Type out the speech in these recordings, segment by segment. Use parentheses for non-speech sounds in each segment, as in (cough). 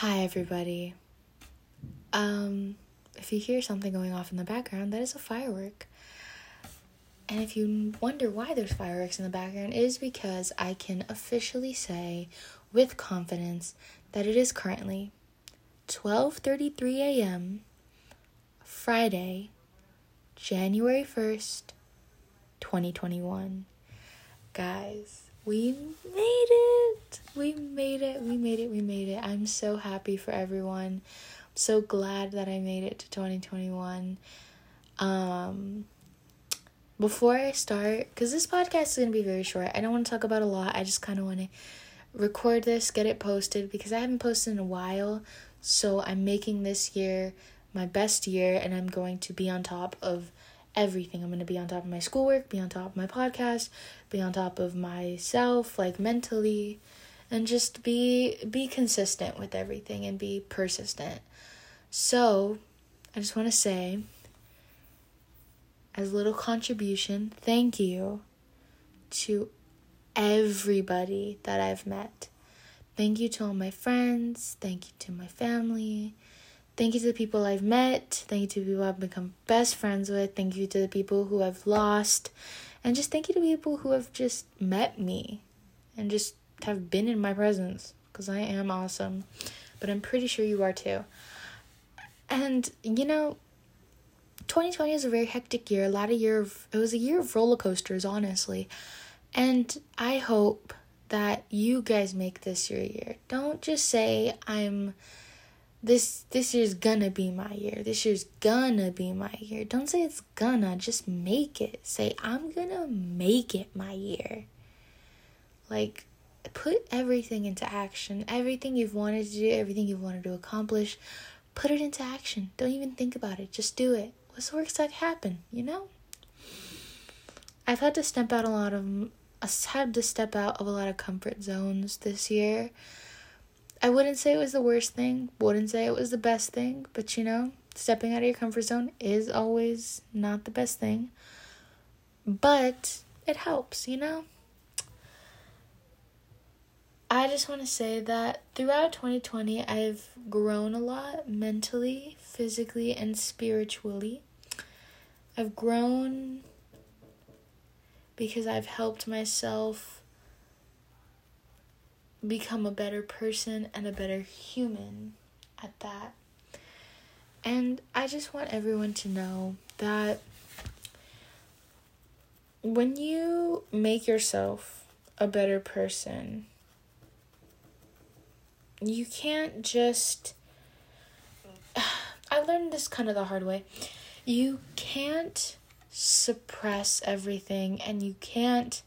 Hi, everybody. Um, if you hear something going off in the background, that is a firework. And if you wonder why there's fireworks in the background, it is because I can officially say with confidence that it is currently 12:33 a.m. Friday, January 1st, 2021. Guys, we made it. We made it. We made it. We made it. I'm so happy for everyone. I'm so glad that I made it to 2021. Um before I start, because this podcast is going to be very short, I don't want to talk about a lot. I just kind of want to record this, get it posted, because I haven't posted in a while. So I'm making this year my best year, and I'm going to be on top of everything. I'm going to be on top of my schoolwork, be on top of my podcast, be on top of myself, like mentally, and just be be consistent with everything and be persistent. So, I just want to say as a little contribution, thank you to everybody that I've met. Thank you to all my friends. Thank you to my family. Thank you to the people I've met. Thank you to the people I've become best friends with. Thank you to the people who I've lost. And just thank you to people who have just met me and just have been in my presence because I am awesome. But I'm pretty sure you are too. And, you know, 2020 is a very hectic year. A lot of year of, it was a year of roller coasters, honestly. And I hope that you guys make this your year. Don't just say I'm this this year's gonna be my year. This year's gonna be my year. Don't say it's gonna, just make it. Say I'm gonna make it my year. Like put everything into action. Everything you've wanted to do, everything you've wanted to accomplish, put it into action. Don't even think about it. Just do it what's the worst that happen, you know? I've had to step out a lot of I've had to step out of a lot of comfort zones this year. I wouldn't say it was the worst thing, wouldn't say it was the best thing, but you know, stepping out of your comfort zone is always not the best thing. But it helps, you know? I just want to say that throughout 2020, I've grown a lot mentally, physically, and spiritually. I've grown because I've helped myself become a better person and a better human at that. And I just want everyone to know that when you make yourself a better person, you can't just. (sighs) I learned this kind of the hard way. You can't suppress everything and you can't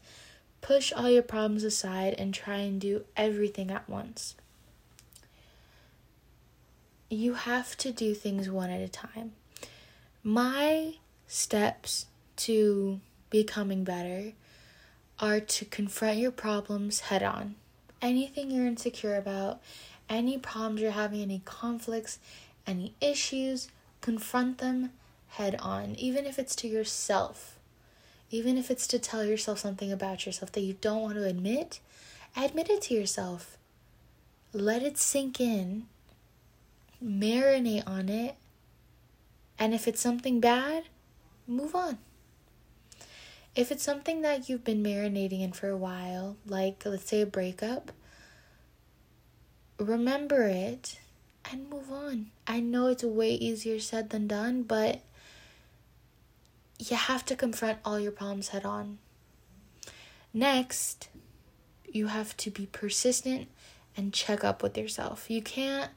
push all your problems aside and try and do everything at once. You have to do things one at a time. My steps to becoming better are to confront your problems head on anything you're insecure about, any problems you're having, any conflicts, any issues, confront them head on, even if it's to yourself. Even if it's to tell yourself something about yourself that you don't want to admit, admit it to yourself. Let it sink in, marinate on it, and if it's something bad, move on. If it's something that you've been marinating in for a while, like let's say a breakup, remember it and move on. I know it's way easier said than done, but you have to confront all your problems head on. Next, you have to be persistent and check up with yourself. You can't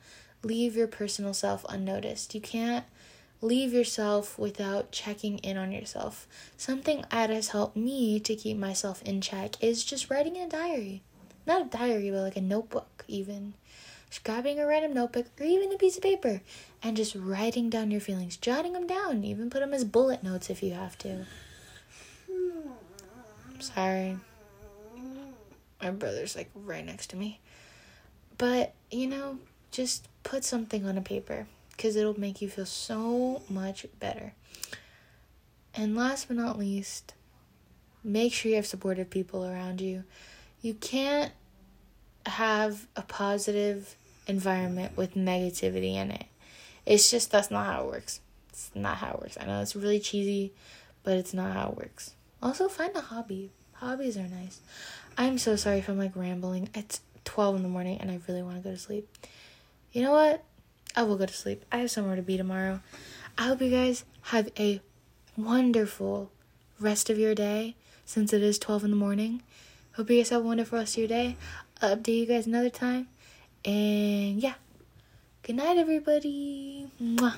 leave your personal self unnoticed. You can't leave yourself without checking in on yourself. Something that has helped me to keep myself in check is just writing in a diary. Not a diary, but like a notebook, even. Just grabbing a random notebook or even a piece of paper and just writing down your feelings, jotting them down, even put them as bullet notes if you have to. I'm Sorry. My brother's like right next to me. But, you know, just put something on a paper because it'll make you feel so much better. And last but not least, make sure you have supportive people around you. You can't have a positive environment with negativity in it. It's just that's not how it works. It's not how it works. I know it's really cheesy, but it's not how it works. Also, find a hobby. Hobbies are nice. I'm so sorry if I'm like rambling. It's 12 in the morning and I really want to go to sleep. You know what? I will go to sleep. I have somewhere to be tomorrow. I hope you guys have a wonderful rest of your day since it is 12 in the morning. Hope you guys have a wonderful rest of your day. Update you guys another time. And yeah. Good night, everybody. Mwah.